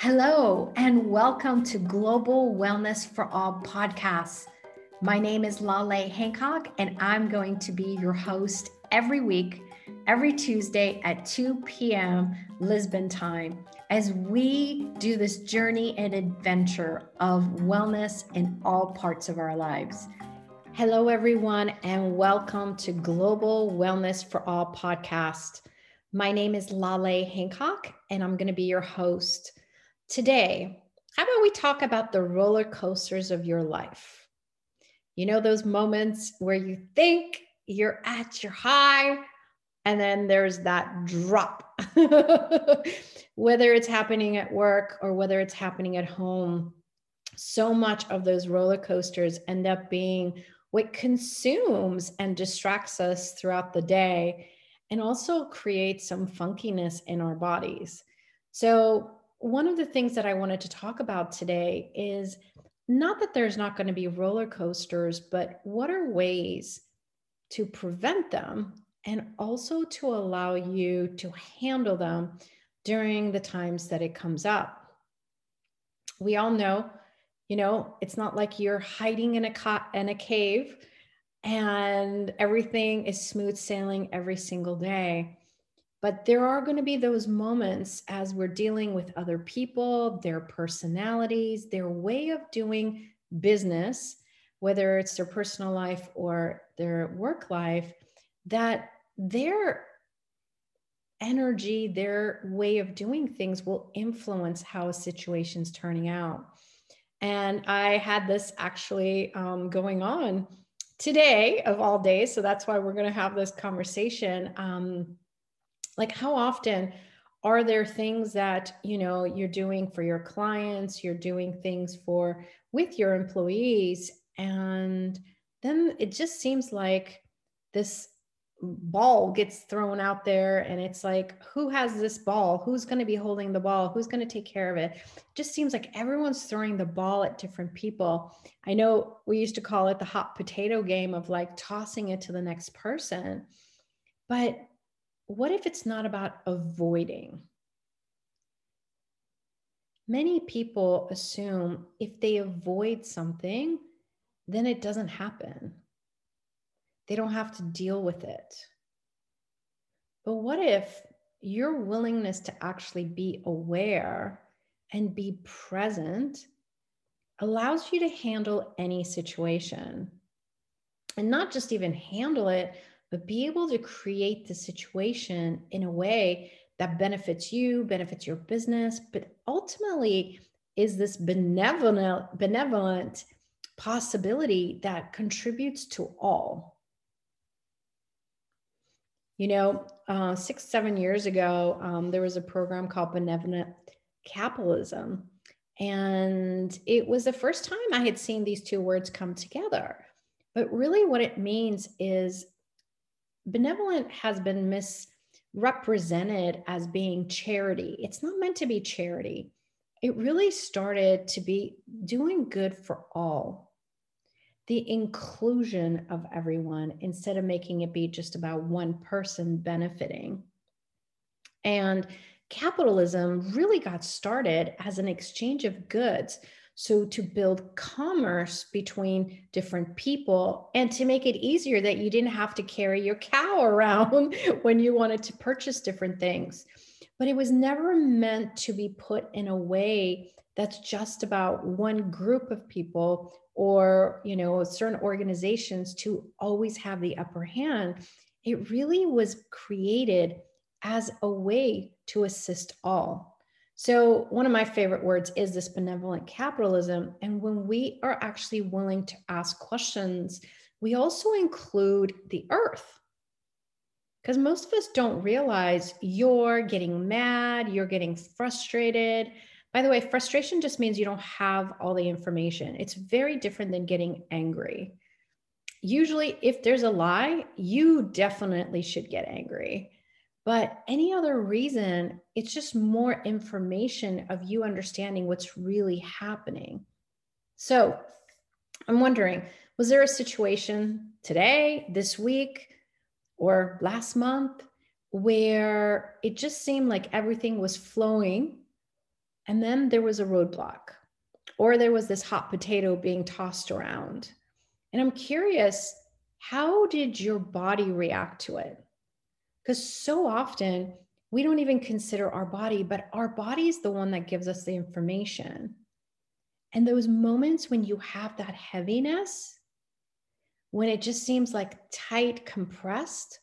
Hello, and welcome to Global Wellness for All podcasts. My name is Lale Hancock, and I'm going to be your host every week, every Tuesday at 2 p.m. Lisbon time, as we do this journey and adventure of wellness in all parts of our lives. Hello, everyone, and welcome to Global Wellness for All podcast. My name is Lale Hancock, and I'm going to be your host. Today, how about we talk about the roller coasters of your life? You know, those moments where you think you're at your high, and then there's that drop. whether it's happening at work or whether it's happening at home, so much of those roller coasters end up being what consumes and distracts us throughout the day and also creates some funkiness in our bodies. So, one of the things that I wanted to talk about today is not that there's not going to be roller coasters, but what are ways to prevent them and also to allow you to handle them during the times that it comes up. We all know, you know, it's not like you're hiding in a co- in a cave and everything is smooth sailing every single day. But there are going to be those moments as we're dealing with other people, their personalities, their way of doing business, whether it's their personal life or their work life, that their energy, their way of doing things will influence how a situation's turning out. And I had this actually um, going on today of all days. So that's why we're going to have this conversation. Um, like how often are there things that you know you're doing for your clients you're doing things for with your employees and then it just seems like this ball gets thrown out there and it's like who has this ball? Who's going to be holding the ball? Who's going to take care of it? it? Just seems like everyone's throwing the ball at different people. I know we used to call it the hot potato game of like tossing it to the next person but what if it's not about avoiding? Many people assume if they avoid something, then it doesn't happen. They don't have to deal with it. But what if your willingness to actually be aware and be present allows you to handle any situation? And not just even handle it, but be able to create the situation in a way that benefits you, benefits your business, but ultimately is this benevolent, benevolent possibility that contributes to all. You know, uh, six, seven years ago, um, there was a program called Benevolent Capitalism. And it was the first time I had seen these two words come together. But really, what it means is benevolent has been misrepresented as being charity. It's not meant to be charity. It really started to be doing good for all, the inclusion of everyone instead of making it be just about one person benefiting. And capitalism really got started as an exchange of goods so, to build commerce between different people and to make it easier that you didn't have to carry your cow around when you wanted to purchase different things. But it was never meant to be put in a way that's just about one group of people or, you know, certain organizations to always have the upper hand. It really was created as a way to assist all. So, one of my favorite words is this benevolent capitalism. And when we are actually willing to ask questions, we also include the earth. Because most of us don't realize you're getting mad, you're getting frustrated. By the way, frustration just means you don't have all the information. It's very different than getting angry. Usually, if there's a lie, you definitely should get angry. But any other reason, it's just more information of you understanding what's really happening. So I'm wondering was there a situation today, this week, or last month where it just seemed like everything was flowing and then there was a roadblock, or there was this hot potato being tossed around. And I'm curious, how did your body react to it? Because so often we don't even consider our body, but our body is the one that gives us the information. And those moments when you have that heaviness, when it just seems like tight, compressed,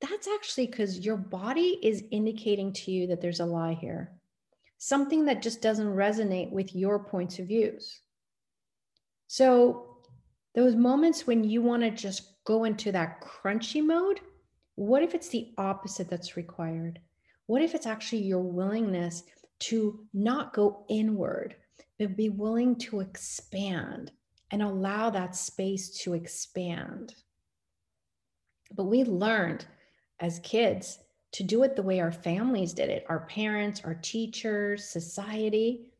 that's actually because your body is indicating to you that there's a lie here, something that just doesn't resonate with your points of views. So, those moments when you want to just go into that crunchy mode, what if it's the opposite that's required? What if it's actually your willingness to not go inward, but be willing to expand and allow that space to expand? But we learned as kids to do it the way our families did it our parents, our teachers, society.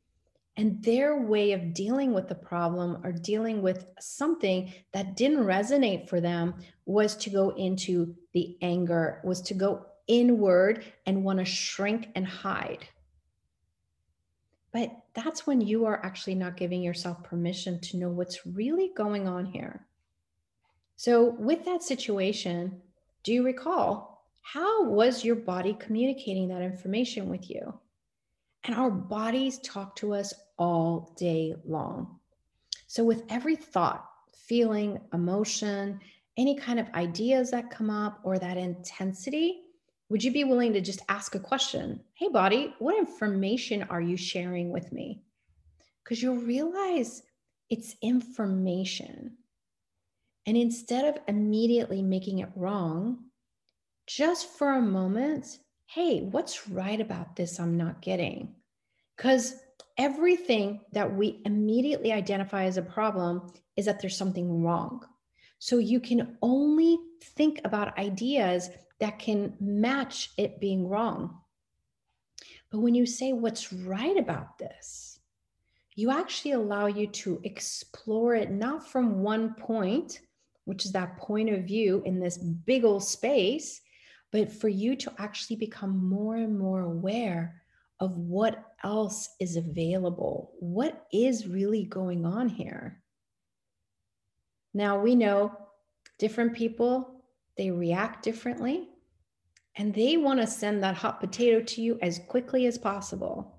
And their way of dealing with the problem or dealing with something that didn't resonate for them was to go into the anger, was to go inward and want to shrink and hide. But that's when you are actually not giving yourself permission to know what's really going on here. So, with that situation, do you recall how was your body communicating that information with you? And our bodies talk to us all day long. So, with every thought, feeling, emotion, any kind of ideas that come up, or that intensity, would you be willing to just ask a question? Hey, body, what information are you sharing with me? Because you'll realize it's information. And instead of immediately making it wrong, just for a moment, hey, what's right about this I'm not getting? Because everything that we immediately identify as a problem is that there's something wrong. So you can only think about ideas that can match it being wrong. But when you say what's right about this, you actually allow you to explore it not from one point, which is that point of view in this big old space, but for you to actually become more and more aware of what else is available, what is really going on here. Now we know different people they react differently, and they want to send that hot potato to you as quickly as possible.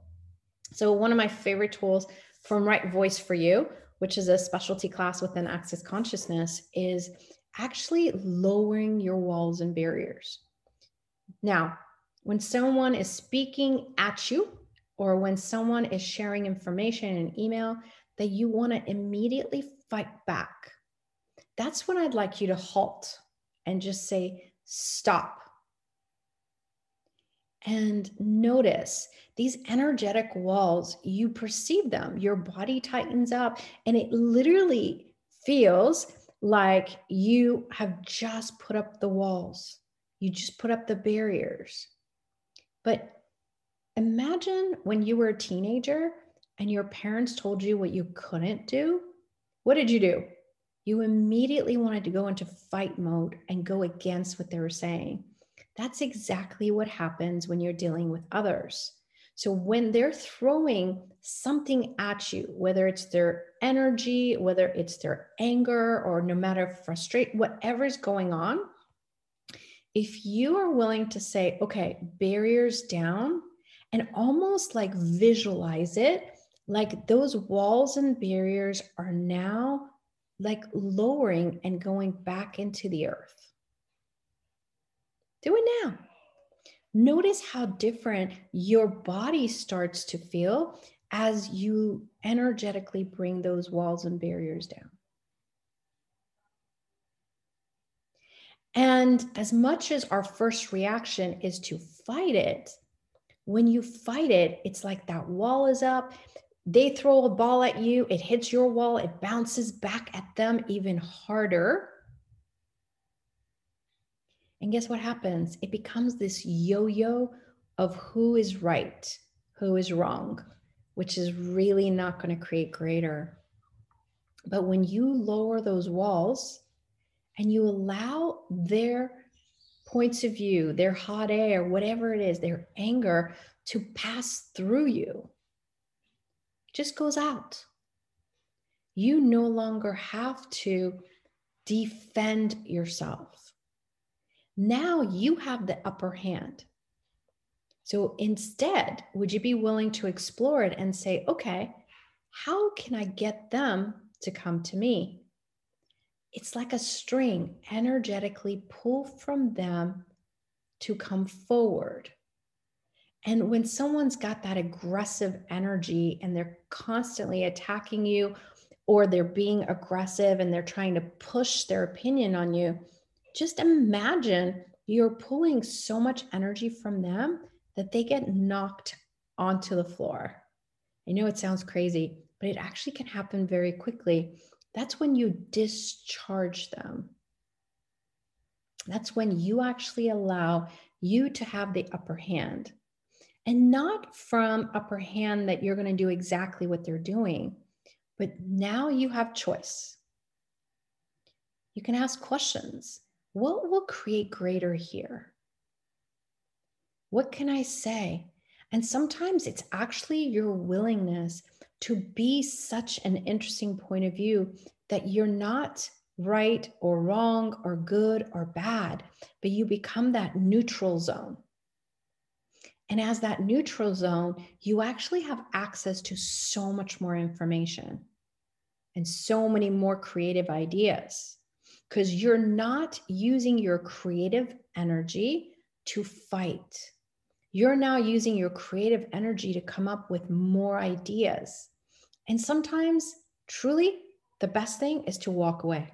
So, one of my favorite tools from Right Voice for You, which is a specialty class within Access Consciousness, is actually lowering your walls and barriers. Now, when someone is speaking at you, or when someone is sharing information in an email that you want to immediately fight back, that's when I'd like you to halt and just say, stop. And notice these energetic walls, you perceive them, your body tightens up, and it literally feels like you have just put up the walls, you just put up the barriers. But imagine when you were a teenager and your parents told you what you couldn't do. What did you do? you immediately wanted to go into fight mode and go against what they were saying. That's exactly what happens when you're dealing with others. So when they're throwing something at you, whether it's their energy, whether it's their anger, or no matter frustrate, whatever's going on, if you are willing to say, okay, barriers down, and almost like visualize it, like those walls and barriers are now like lowering and going back into the earth. Do it now. Notice how different your body starts to feel as you energetically bring those walls and barriers down. And as much as our first reaction is to fight it, when you fight it, it's like that wall is up they throw a ball at you, it hits your wall, it bounces back at them even harder. And guess what happens? It becomes this yo yo of who is right, who is wrong, which is really not going to create greater. But when you lower those walls and you allow their points of view, their hot air, whatever it is, their anger to pass through you, just goes out. You no longer have to defend yourself. Now you have the upper hand. So instead, would you be willing to explore it and say, okay, how can I get them to come to me? It's like a string energetically pull from them to come forward. And when someone's got that aggressive energy and they're constantly attacking you, or they're being aggressive and they're trying to push their opinion on you, just imagine you're pulling so much energy from them that they get knocked onto the floor. I know it sounds crazy, but it actually can happen very quickly. That's when you discharge them. That's when you actually allow you to have the upper hand and not from upper hand that you're going to do exactly what they're doing, but now you have choice. You can ask questions. What will create greater here? What can I say? And sometimes it's actually your willingness to be such an interesting point of view that you're not right or wrong or good or bad, but you become that neutral zone. And as that neutral zone, you actually have access to so much more information and so many more creative ideas because you're not using your creative energy to fight. You're now using your creative energy to come up with more ideas. And sometimes, truly, the best thing is to walk away.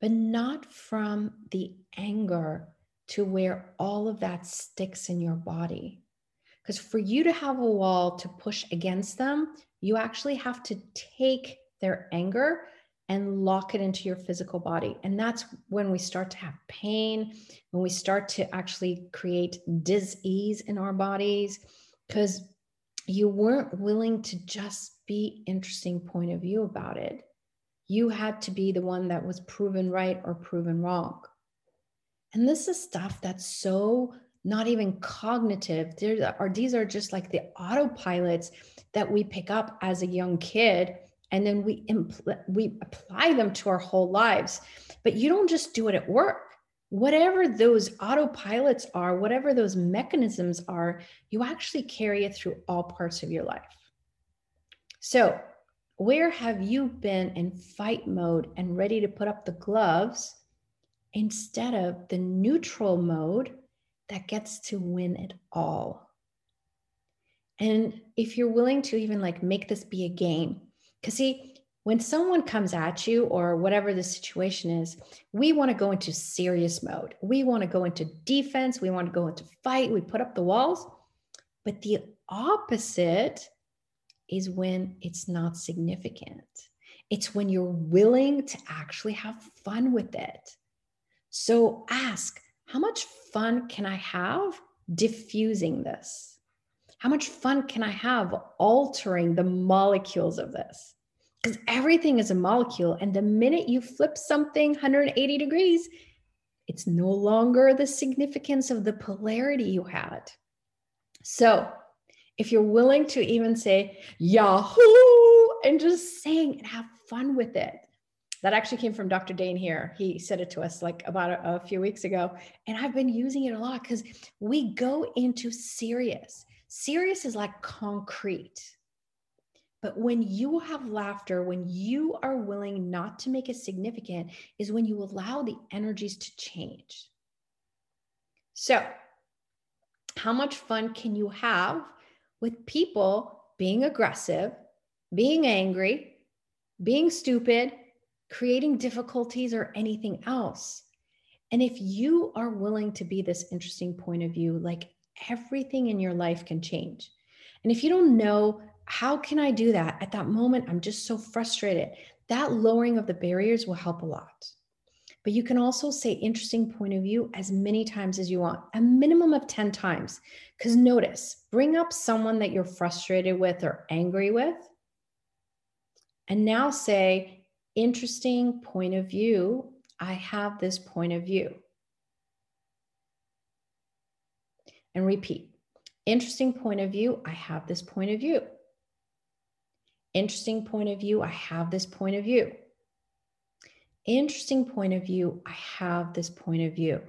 But not from the anger to where all of that sticks in your body. Because for you to have a wall to push against them, you actually have to take their anger and lock it into your physical body. And that's when we start to have pain, when we start to actually create dis-ease in our bodies, because you weren't willing to just be interesting point of view about it. You had to be the one that was proven right or proven wrong. And this is stuff that's so not even cognitive. There are these are just like the autopilots that we pick up as a young kid and then we impl- we apply them to our whole lives. But you don't just do it at work. Whatever those autopilots are whatever those mechanisms are you actually carry it through all parts of your life. So where have you been in fight mode and ready to put up the gloves instead of the neutral mode that gets to win it all? And if you're willing to even like make this be a game because, see, when someone comes at you or whatever the situation is, we want to go into serious mode. We want to go into defense. We want to go into fight. We put up the walls. But the opposite is when it's not significant. It's when you're willing to actually have fun with it. So ask, how much fun can I have diffusing this? How much fun can I have altering the molecules of this? Because everything is a molecule. And the minute you flip something 180 degrees, it's no longer the significance of the polarity you had. So if you're willing to even say Yahoo and just sing and have fun with it, that actually came from Dr. Dain Heer. He said it to us like about a, a few weeks ago. And I've been using it a lot because we go into serious. Serious is like concrete. But when you have laughter, when you are willing not to make it significant, is when you allow the energies to change. So, how much fun can you have with people being aggressive, being angry, being stupid, creating difficulties, or anything else? And if you are willing to be this interesting point of view, like everything in your life can change. And if you don't know, how can I do that? At that moment, I'm just so frustrated. That lowering of the barriers will help a lot. But you can also say interesting point of view as many times as you want, a minimum of 10 times. Because notice, bring up someone that you're frustrated with or angry with. And now say, interesting point of view. I have this point of view. And repeat. Interesting point of view. I have this point of view. Interesting point of view. I have this point of view. Interesting point of view. I have this point of view.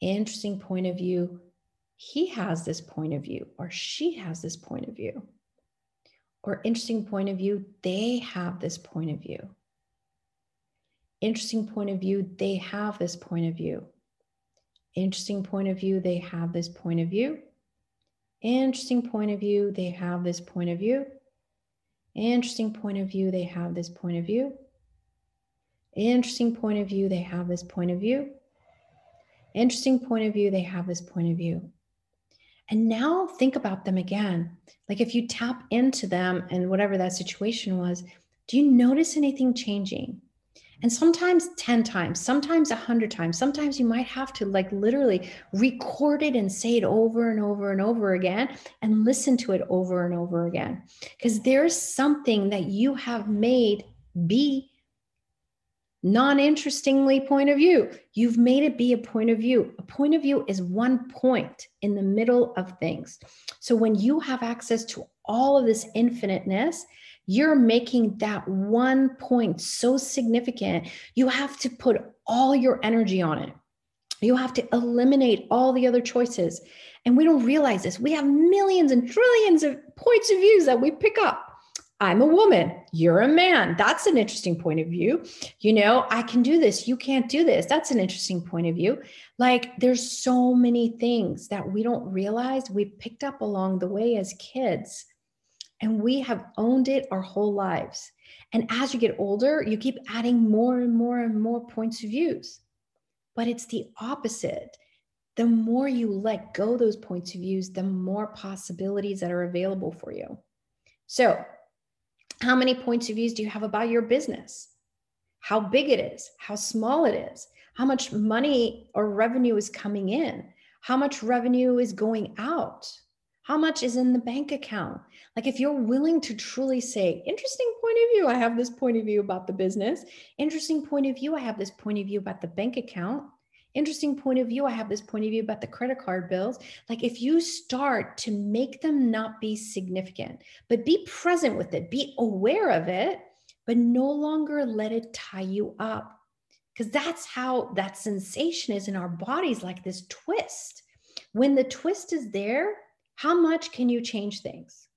Interesting point of view. He has this point of view, or she has this point of view. Or interesting point of view. They have this point of view. Interesting point of view. They have this point of view Interesting point of view, they have this point of view. Interesting point of view, they have this point of view. Interesting point of view, they have this point of view. Interesting point of view, they have this point of view. Interesting point of view, they have this point of view. And now think about them again. Like if you tap into them and whatever that situation was, do you notice anything changing? And sometimes 10 times sometimes 100 times sometimes you might have to like literally record it and say it over and over and over again and listen to it over and over again. Because there's something that you have made be non-interestingly point of view. You've made it be a point of view. A point of view is one point in the middle of things. So when you have access to all of this infiniteness you're making that one point so significant. You have to put all your energy on it. You have to eliminate all the other choices. And we don't realize this. We have millions and trillions of points of views that we pick up. I'm a woman, you're a man. That's an interesting point of view. You know, I can do this, you can't do this. That's an interesting point of view. Like there's so many things that we don't realize we picked up along the way as kids and we have owned it our whole lives. And as you get older, you keep adding more and more and more points of views. But it's the opposite. The more you let go those points of views, the more possibilities that are available for you. So, how many points of views do you have about your business? How big it is, how small it is, how much money or revenue is coming in, how much revenue is going out, how much is in the bank account? Like, if you're willing to truly say, interesting point of view, I have this point of view about the business. Interesting point of view, I have this point of view about the bank account. Interesting point of view, I have this point of view about the credit card bills. Like, if you start to make them not be significant, but be present with it, be aware of it, but no longer let it tie you up. Because that's how that sensation is in our bodies, like this twist. When the twist is there, how much can you change things?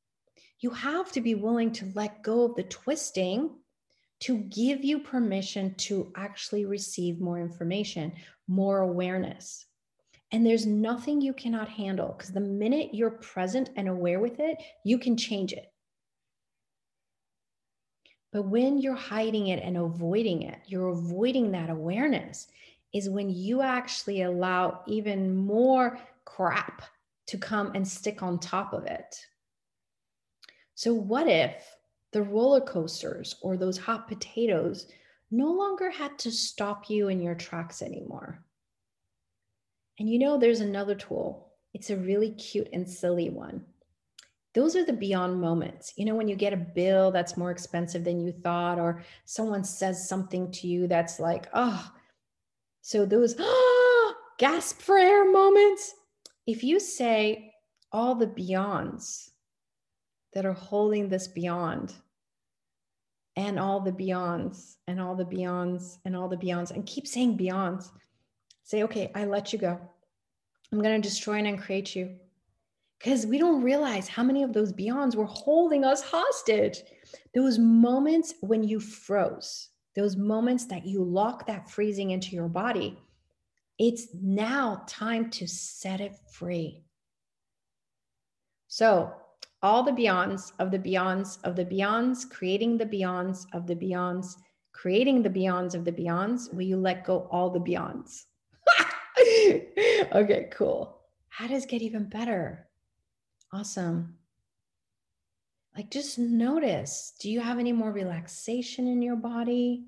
You have to be willing to let go of the twisting to give you permission to actually receive more information, more awareness. And there's nothing you cannot handle because the minute you're present and aware with it, you can change it. But when you're hiding it and avoiding it, you're avoiding that awareness, is when you actually allow even more crap to come and stick on top of it. So, what if the roller coasters or those hot potatoes no longer had to stop you in your tracks anymore? And you know, there's another tool. It's a really cute and silly one. Those are the beyond moments. You know, when you get a bill that's more expensive than you thought, or someone says something to you that's like, oh, so those oh, gasp for air moments if you say all the beyonds that are holding this beyond and all the beyonds and all the beyonds and all the beyonds and keep saying beyonds say okay i let you go. I'm going to destroy and uncreate you. Because we don't realize how many of those beyonds were holding us hostage. Those moments when you froze those moments that you lock that freezing into your body it's now time to set it free. So, all the beyonds of the beyonds of the beyonds, creating the beyonds of the beyonds, creating the beyonds of the beyonds, will you let go all the beyonds? okay, cool. How does get even better? Awesome. Like, just notice do you have any more relaxation in your body?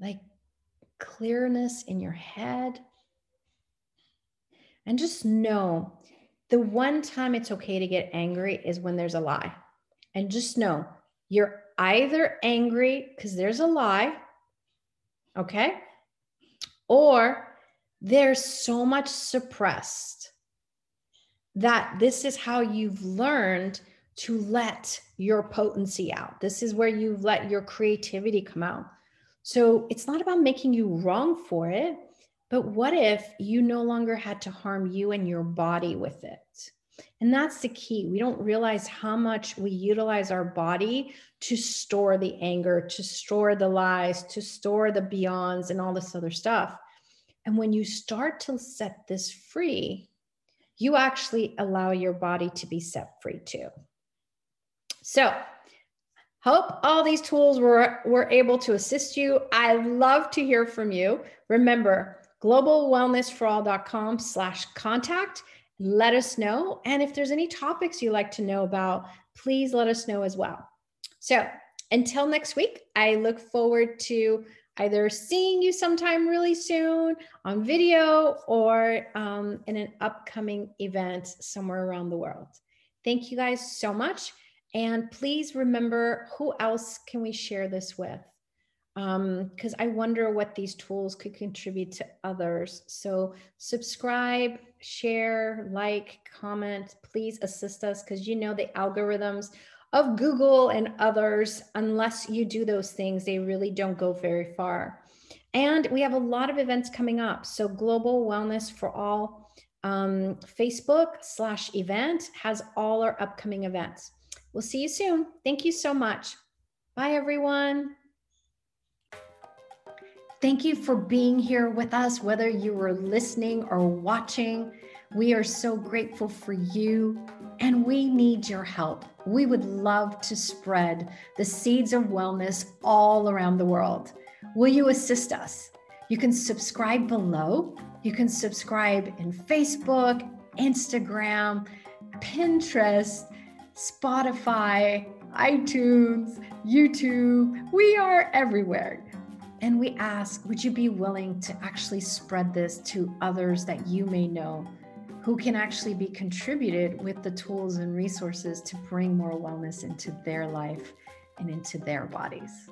Like, clearness in your head. And just know the one time it's okay to get angry is when there's a lie. And just know you're either angry because there's a lie, okay? Or there's so much suppressed that this is how you've learned to let your potency out. This is where you've let your creativity come out. So it's not about making you wrong for it, but what if you no longer had to harm you and your body with it? And that's the key. We don't realize how much we utilize our body to store the anger, to store the lies, to store the beyonds, and all this other stuff. And when you start to set this free, you actually allow your body to be set free too. So, hope all these tools were, were able to assist you. I love to hear from you. Remember, globalwellnessforall.com slash contact. Let us know. And if there's any topics you like to know about, please let us know as well. So until next week, I look forward to either seeing you sometime really soon on video or um, in an upcoming event somewhere around the world. Thank you guys so much. And please remember who else can we share this with? Because um, I wonder what these tools could contribute to others. So, subscribe, share, like, comment. Please assist us because you know the algorithms of Google and others, unless you do those things, they really don't go very far. And we have a lot of events coming up. So, Global Wellness for All um, Facebook slash event has all our upcoming events. We'll see you soon. Thank you so much. Bye, everyone. Thank you for being here with us, whether you were listening or watching. We are so grateful for you and we need your help. We would love to spread the seeds of wellness all around the world. Will you assist us? You can subscribe below. You can subscribe in Facebook, Instagram, Pinterest, Spotify, iTunes, YouTube. We are everywhere. And we ask, would you be willing to actually spread this to others that you may know who can actually be contributed with the tools and resources to bring more wellness into their life and into their bodies?